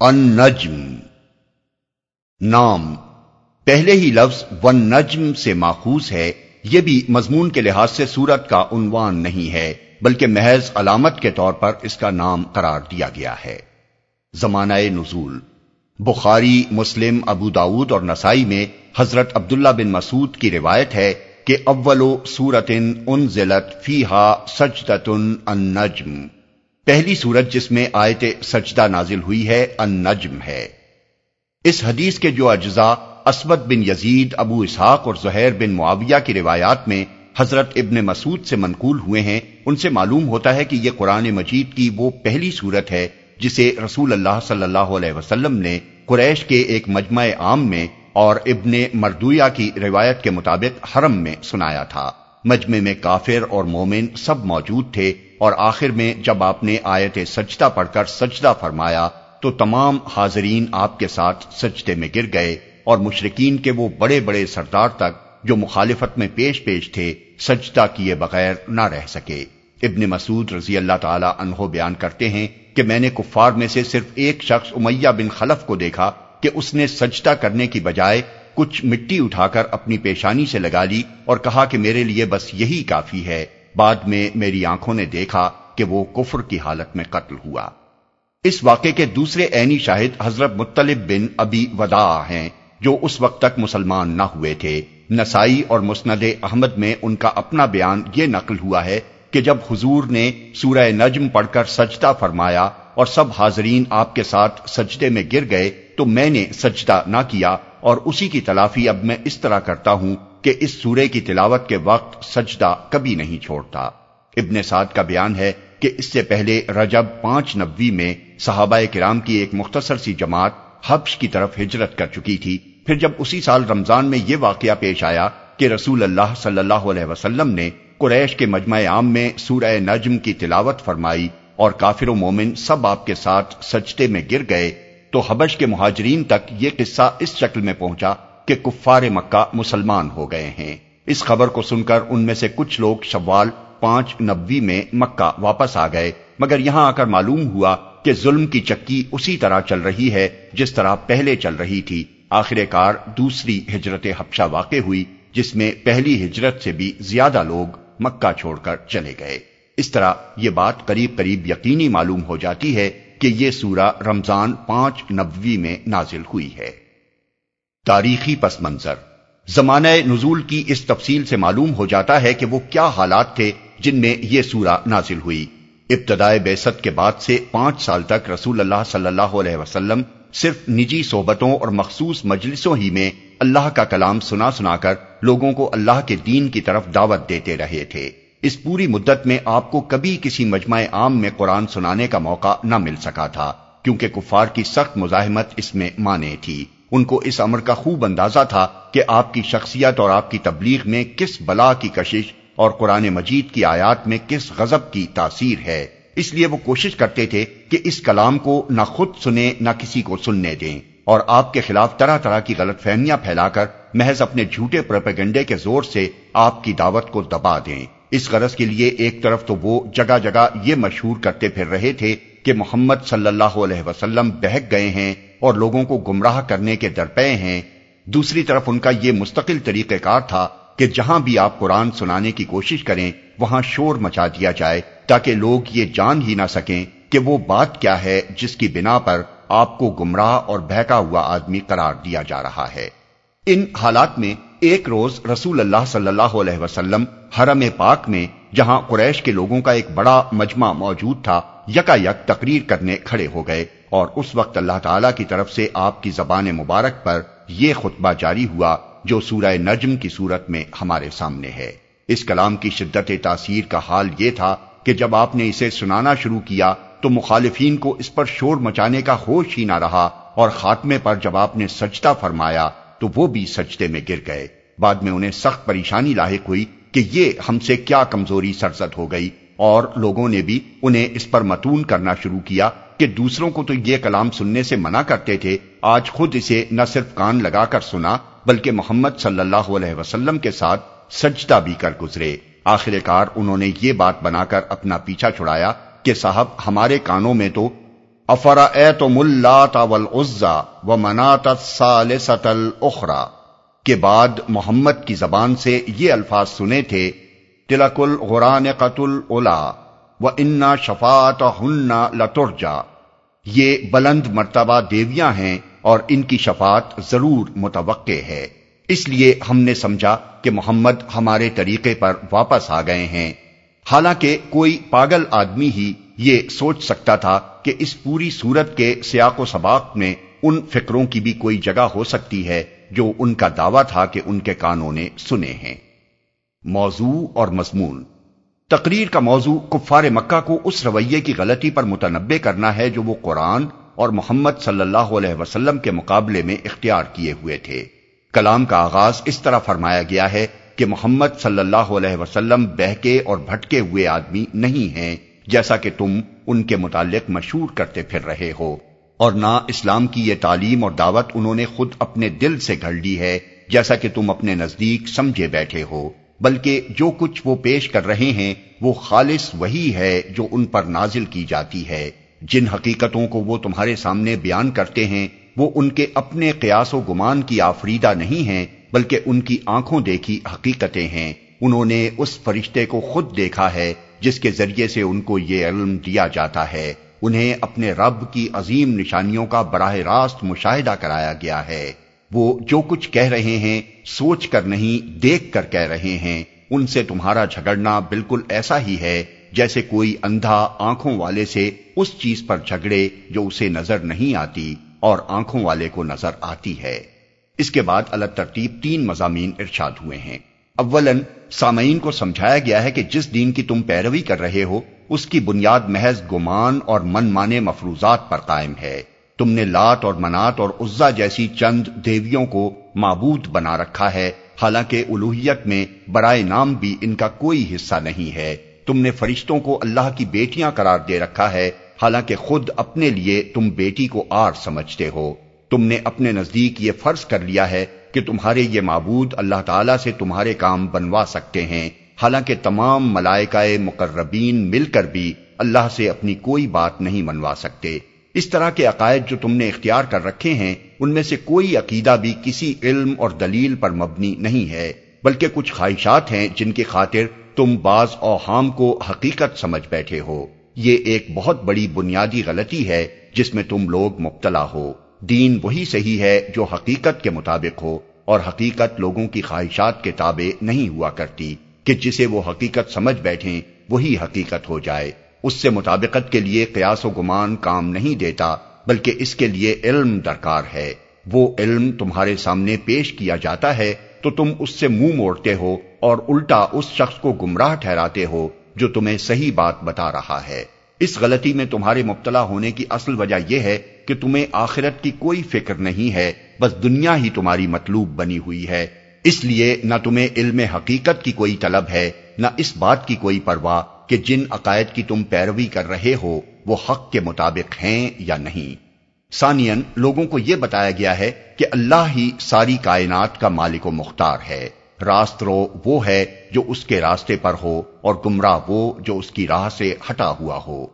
النجم. نام. پہلے ہی لفظ ون نجم سے ماخوذ ہے، یہ بھی مضمون کے لحاظ سے سورت کا عنوان نہیں ہے، بلکہ محض علامت کے طور پر اس کا نام قرار دیا گیا ہے. زمانہ نزول. بخاری، مسلم، ابو داود اور نسائی میں حضرت عبداللہ بن مسعود کی روایت ہے کہ اولو سورت ان ضلعت فی ہا النجم. پہلی سورج جس میں آیت سجدہ نازل ہوئی ہے، النجم ہے۔ اس حدیث کے جو اجزاء اسبت بن یزید، ابو اسحاق اور زہیر بن معاویہ کی روایات میں حضرت ابن مسعود سے منقول ہوئے ہیں، ان سے معلوم ہوتا ہے کہ یہ قرآن مجید کی وہ پہلی صورت ہے جسے رسول اللہ صلی اللہ علیہ وسلم نے قریش کے ایک مجمع عام میں اور ابن مردویا کی روایت کے مطابق حرم میں سنایا تھا۔ مجمع میں کافر اور مومن سب موجود تھے اور آخر میں جب آپ نے آیت سجدہ پڑھ کر سجدہ فرمایا، تو تمام حاضرین آپ کے ساتھ سجدے میں گر گئے اور مشرقین کے وہ بڑے بڑے سردار تک جو مخالفت میں پیش پیش تھے، سجدہ کیے بغیر نہ رہ سکے۔ ابن مسعود رضی اللہ تعالی عنہ بیان کرتے ہیں کہ میں نے کفار میں سے صرف ایک شخص امیہ بن خلف کو دیکھا کہ اس نے سجدہ کرنے کی بجائے کچھ مٹی اٹھا کر اپنی پیشانی سے لگا لی اور کہا کہ میرے لیے بس یہی کافی ہے۔ بعد میں میری آنکھوں نے دیکھا کہ وہ کفر کی حالت میں قتل ہوا۔ اس واقعے کے دوسرے عینی شاہد حضرت مطلب بن ابی ودا ہیں جو اس وقت تک مسلمان نہ ہوئے تھے۔ نسائی اور مسند احمد میں ان کا اپنا بیان یہ نقل ہوا ہے کہ جب حضور نے سورہ نجم پڑھ کر سجدہ فرمایا اور سب حاضرین آپ کے ساتھ سجدے میں گر گئے تو میں نے سجدہ نہ کیا اور اسی کی تلافی اب میں اس طرح کرتا ہوں کہ اس سورے کی تلاوت کے وقت سجدہ کبھی نہیں چھوڑتا۔ ابن سعد کا بیان ہے کہ اس سے پہلے رجب پانچ نبوی میں صحابہ کرام کی ایک مختصر سی جماعت حبش کی طرف ہجرت کر چکی تھی۔ پھر جب اسی سال رمضان میں یہ واقعہ پیش آیا کہ رسول اللہ صلی اللہ علیہ وسلم نے قریش کے مجمع عام میں سورہ نجم کی تلاوت فرمائی اور کافر و مومن سب آپ کے ساتھ سجدے میں گر گئے، تو حبش کے مہاجرین تک یہ قصہ اس شکل میں پہنچا کہ کفار مکہ مسلمان ہو گئے ہیں۔ اس خبر کو سن کر ان میں سے کچھ لوگ شوال پانچ نبی میں مکہ واپس آ گئے۔ مگر یہاں آ کر معلوم ہوا کہ ظلم کی چکی اسی طرح چل رہی ہے جس طرح پہلے چل رہی تھی۔ آخر کار دوسری ہجرت حبشہ واقع ہوئی، جس میں پہلی ہجرت سے بھی زیادہ لوگ مکہ چھوڑ کر چلے گئے۔ اس طرح یہ بات قریب قریب یقینی معلوم ہو جاتی ہے کہ یہ سورہ رمضان پانچ نبوی میں نازل ہوئی ہے۔ تاریخی پس منظر۔ زمانہ نزول کی اس تفصیل سے معلوم ہو جاتا ہے کہ وہ کیا حالات تھے جن میں یہ سورہ نازل ہوئی۔ ابتدائے بیست کے بعد سے پانچ سال تک رسول اللہ صلی اللہ علیہ وسلم صرف نجی صحبتوں اور مخصوص مجلسوں ہی میں اللہ کا کلام سنا سنا کر لوگوں کو اللہ کے دین کی طرف دعوت دیتے رہے تھے۔ اس پوری مدت میں آپ کو کبھی کسی مجمع عام میں قرآن سنانے کا موقع نہ مل سکا تھا، کیونکہ کفار کی سخت مزاحمت اس میں مانے تھی۔ ان کو اس امر کا خوب اندازہ تھا کہ آپ کی شخصیت اور آپ کی تبلیغ میں کس بلا کی کشش اور قرآن مجید کی آیات میں کس غضب کی تاثیر ہے۔ اس لیے وہ کوشش کرتے تھے کہ اس کلام کو نہ خود سنے نہ کسی کو سننے دیں۔ اور آپ کے خلاف طرح طرح کی غلط فہمیاں پھیلا کر محض اپنے جھوٹے پروپیگنڈے کے زور سے آپ کی دعوت کو دبا دیں۔ اس غرض کے لیے ایک طرف تو وہ جگہ جگہ یہ مشہور کرتے پھر رہے تھے کہ محمد صلی اللہ علیہ وسلم بہک گئے ہیں اور لوگوں کو گمراہ کرنے کے درپے ہیں۔ دوسری طرف ان کا یہ مستقل طریقہ کار تھا کہ جہاں بھی آپ قرآن سنانے کی کوشش کریں، وہاں شور مچا دیا جائے تاکہ لوگ یہ جان ہی نہ سکیں کہ وہ بات کیا ہے جس کی بنا پر آپ کو گمراہ اور بہکا ہوا آدمی قرار دیا جا رہا ہے۔ ان حالات میں ایک روز رسول اللہ صلی اللہ علیہ وسلم حرم پاک میں، جہاں قریش کے لوگوں کا ایک بڑا مجمع موجود تھا یکا یک تقریر کرنے کھڑے ہو گئے اور اس وقت اللہ تعالی کی طرف سے آپ کی زبان مبارک پر یہ خطبہ جاری ہوا جو سورہ نجم کی صورت میں ہمارے سامنے ہے۔ اس کلام کی شدت تاثیر کا حال یہ تھا کہ جب آپ نے اسے سنانا شروع کیا تو مخالفین کو اس پر شور مچانے کا ہوش ہی نہ رہا اور خاتمے پر جب آپ نے سجدہ فرمایا تو وہ بھی سجدے میں گر گئے۔ بعد میں انہیں سخت پریشانی لاحق ہوئی کہ یہ ہم سے کیا کمزوری سرزد ہو گئی۔ اور لوگوں نے بھی انہیں اس پر متون کرنا شروع کیا کہ دوسروں کو تو یہ کلام سننے سے منع کرتے تھے، آج خود اسے نہ صرف کان لگا کر سنا، بلکہ محمد صلی اللہ علیہ وسلم کے ساتھ سجدہ بھی کر گزرے۔ آخر کار انہوں نے یہ بات بنا کر اپنا پیچھا چھڑایا کہ صاحب، ہمارے کانوں میں تو افرا اے تو ملا تاول عزا و منات سال کے بعد محمد کی زبان سے یہ الفاظ سنے تھے تلک الغران قتل الا و انا شفات ہننا لترجا۔ یہ بلند مرتبہ دیویاں ہیں اور ان کی شفاعت ضرور متوقع ہے۔ اس لیے ہم نے سمجھا کہ محمد ہمارے طریقے پر واپس آ گئے ہیں۔ حالانکہ کوئی پاگل آدمی ہی یہ سوچ سکتا تھا کہ اس پوری صورت کے سیاق و سباق میں ان فکروں کی بھی کوئی جگہ ہو سکتی ہے جو ان کا دعویٰ تھا کہ ان کے کانوں نے سنے ہیں۔ موضوع اور مضمون۔ تقریر کا موضوع کفار مکہ کو اس رویے کی غلطی پر متنبع کرنا ہے جو وہ قرآن اور محمد صلی اللہ علیہ وسلم کے مقابلے میں اختیار کیے ہوئے تھے۔ کلام کا آغاز اس طرح فرمایا گیا ہے کہ محمد صلی اللہ علیہ وسلم بہکے اور بھٹکے ہوئے آدمی نہیں ہیں، جیسا کہ تم ان کے متعلق مشہور کرتے پھر رہے ہو۔ اور نہ اسلام کی یہ تعلیم اور دعوت انہوں نے خود اپنے دل سے گھڑ لی ہے، جیسا کہ تم اپنے نزدیک سمجھے بیٹھے ہو۔ بلکہ جو کچھ وہ پیش کر رہے ہیں، وہ خالص وہی ہے جو ان پر نازل کی جاتی ہے۔ جن حقیقتوں کو وہ تمہارے سامنے بیان کرتے ہیں، وہ ان کے اپنے قیاس و گمان کی آفریدہ نہیں ہیں، بلکہ ان کی آنکھوں دیکھی حقیقتیں ہیں۔ انہوں نے اس فرشتے کو خود دیکھا ہے، جس کے ذریعے سے ان کو یہ علم دیا جاتا ہے۔ انہیں اپنے رب کی عظیم نشانیوں کا براہ راست مشاہدہ کرایا گیا ہے۔ وہ جو کچھ کہہ رہے ہیں، سوچ کر نہیں، دیکھ کر کہہ رہے ہیں، ان سے تمہارا جھگڑنا بالکل ایسا ہی ہے جیسے کوئی اندھا آنکھوں والے سے اس چیز پر جھگڑے جو اسے نظر نہیں آتی اور آنکھوں والے کو نظر آتی ہے۔ اس کے بعد الگ ترتیب تین مضامین ارشاد ہوئے ہیں۔ اولن سامعین کو سمجھایا گیا ہے کہ جس دین کی تم پیروی کر رہے ہو، اس کی بنیاد محض گمان اور من مانے مفروضات پر قائم ہے۔ تم نے لات اور منات اور عزا جیسی چند دیویوں کو معبود بنا رکھا ہے۔ حالانکہ الوحیت میں برائے نام بھی ان کا کوئی حصہ نہیں ہے۔ تم نے فرشتوں کو اللہ کی بیٹیاں قرار دے رکھا ہے۔ حالانکہ خود اپنے لیے تم بیٹی کو آر سمجھتے ہو۔ تم نے اپنے نزدیک یہ فرض کر لیا ہے کہ تمہارے یہ معبود اللہ تعالیٰ سے تمہارے کام بنوا سکتے ہیں۔ حالانکہ تمام ملائکہ مقربین مل کر بھی اللہ سے اپنی کوئی بات نہیں منوا سکتے۔ اس طرح کے عقائد جو تم نے اختیار کر رکھے ہیں، ان میں سے کوئی عقیدہ بھی کسی علم اور دلیل پر مبنی نہیں ہے، بلکہ کچھ خواہشات ہیں جن کی خاطر تم بعض اوہام کو حقیقت سمجھ بیٹھے ہو۔ یہ ایک بہت بڑی بنیادی غلطی ہے جس میں تم لوگ مبتلا ہو۔ دین وہی صحیح ہے جو حقیقت کے مطابق ہو، اور حقیقت لوگوں کی خواہشات کے تابع نہیں ہوا کرتی، کہ جسے وہ حقیقت سمجھ بیٹھیں، وہی حقیقت ہو جائے۔ اس سے مطابقت کے لیے قیاس و گمان کام نہیں دیتا، بلکہ اس کے لیے علم درکار ہے۔ وہ علم تمہارے سامنے پیش کیا جاتا ہے، تو تم اس سے منہ موڑتے ہو اور الٹا اس شخص کو گمراہ ٹھہراتے ہو جو تمہیں صحیح بات بتا رہا ہے۔ اس غلطی میں تمہارے مبتلا ہونے کی اصل وجہ یہ ہے کہ تمہیں آخرت کی کوئی فکر نہیں ہے، بس دنیا ہی تمہاری مطلوب بنی ہوئی ہے۔ اس لیے نہ تمہیں علم حقیقت کی کوئی طلب ہے، نہ اس بات کی کوئی پرواہ۔ کہ جن عقائد کی تم پیروی کر رہے ہو، وہ حق کے مطابق ہیں یا نہیں؟ سانین لوگوں کو یہ بتایا گیا ہے کہ اللہ ہی ساری کائنات کا مالک و مختار ہے۔ راست رو وہ ہے جو اس کے راستے پر ہو اور گمراہ وہ جو اس کی راہ سے ہٹا ہوا ہو۔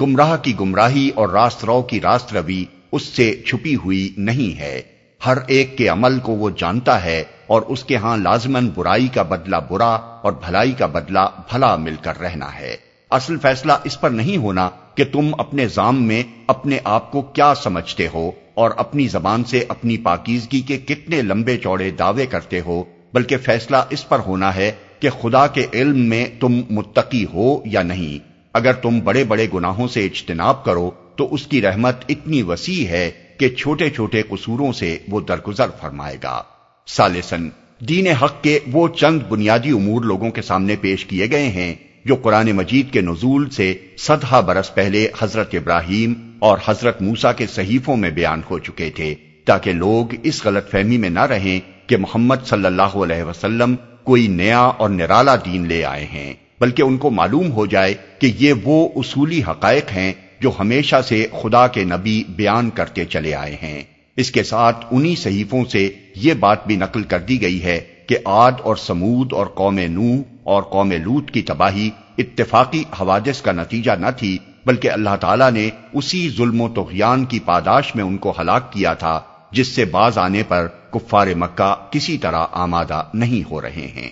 گمراہ کی گمراہی اور راست رو کی راست روی اس سے چھپی ہوئی نہیں ہے۔ ہر ایک کے عمل کو وہ جانتا ہے اور اس کے ہاں لازمن برائی کا بدلہ برا اور بھلائی کا بدلہ بھلا مل کر رہنا ہے۔ اصل فیصلہ اس پر نہیں ہونا کہ تم اپنے زام میں اپنے آپ کو کیا سمجھتے ہو اور اپنی زبان سے اپنی پاکیزگی کے کتنے لمبے چوڑے دعوے کرتے ہو، بلکہ فیصلہ اس پر ہونا ہے کہ خدا کے علم میں تم متقی ہو یا نہیں۔ اگر تم بڑے بڑے گناہوں سے اجتناب کرو، تو اس کی رحمت اتنی وسیع ہے کہ چھوٹے چھوٹے قصوروں سے وہ درگزر فرمائے گا۔ سالسن۔ دین حق کے وہ چند بنیادی امور لوگوں کے سامنے پیش کیے گئے ہیں جو قرآن مجید کے نزول سے سدہ برس پہلے حضرت ابراہیم اور حضرت موسا کے صحیفوں میں بیان ہو چکے تھے تاکہ لوگ اس غلط فہمی میں نہ رہیں کہ محمد صلی اللہ علیہ وسلم کوئی نیا اور نرالا دین لے آئے ہیں، بلکہ ان کو معلوم ہو جائے کہ یہ وہ اصولی حقائق ہیں جو ہمیشہ سے خدا کے نبی بیان کرتے چلے آئے ہیں۔ اس کے ساتھ انہی صحیفوں سے یہ بات بھی نقل کر دی گئی ہے کہ آد اور سمود اور قوم نو اور قوم لوت کی تباہی اتفاقی حوادث کا نتیجہ نہ تھی، بلکہ اللہ تعالیٰ نے اسی ظلم و تغیان کی پاداش میں ان کو ہلاک کیا تھا، جس سے باز آنے پر کفار مکہ کسی طرح آمادہ نہیں ہو رہے ہیں۔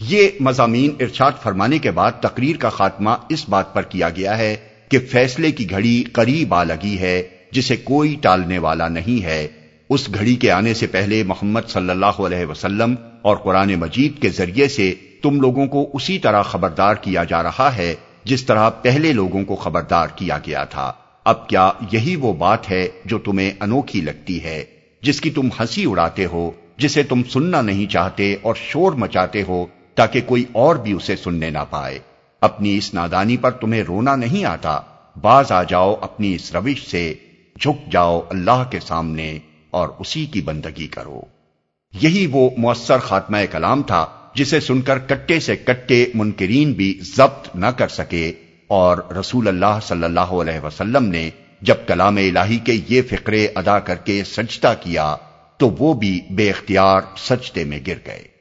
یہ مضامین ارشاد فرمانے کے بعد تقریر کا خاتمہ اس بات پر کیا گیا ہے کہ فیصلے کی گھڑی قریب آ لگی ہے جسے کوئی ٹالنے والا نہیں ہے، اس گھڑی کے آنے سے پہلے محمد صلی اللہ علیہ وسلم اور قرآن مجید کے ذریعے سے تم لوگوں کو اسی طرح خبردار کیا جا رہا ہے جس طرح پہلے لوگوں کو خبردار کیا گیا تھا۔ اب کیا یہی وہ بات ہے جو تمہیں انوکھی لگتی ہے، جس کی تم ہنسی اڑاتے ہو، جسے تم سننا نہیں چاہتے اور شور مچاتے ہو تاکہ کوئی اور بھی اسے سننے نہ پائے۔ اپنی اس نادانی پر تمہیں رونا نہیں آتا۔ باز آ جاؤ اپنی اس روش سے۔ جھک جاؤ اللہ کے سامنے اور اسی کی بندگی کرو۔ یہی وہ مؤثر خاتمہ کلام تھا جسے سن کر کٹے سے کٹے منکرین بھی ضبط نہ کر سکے اور رسول اللہ صلی اللہ علیہ وسلم نے جب کلام الہی کے یہ فقرے ادا کر کے سجدہ کیا تو وہ بھی بے اختیار سجدے میں گر گئے۔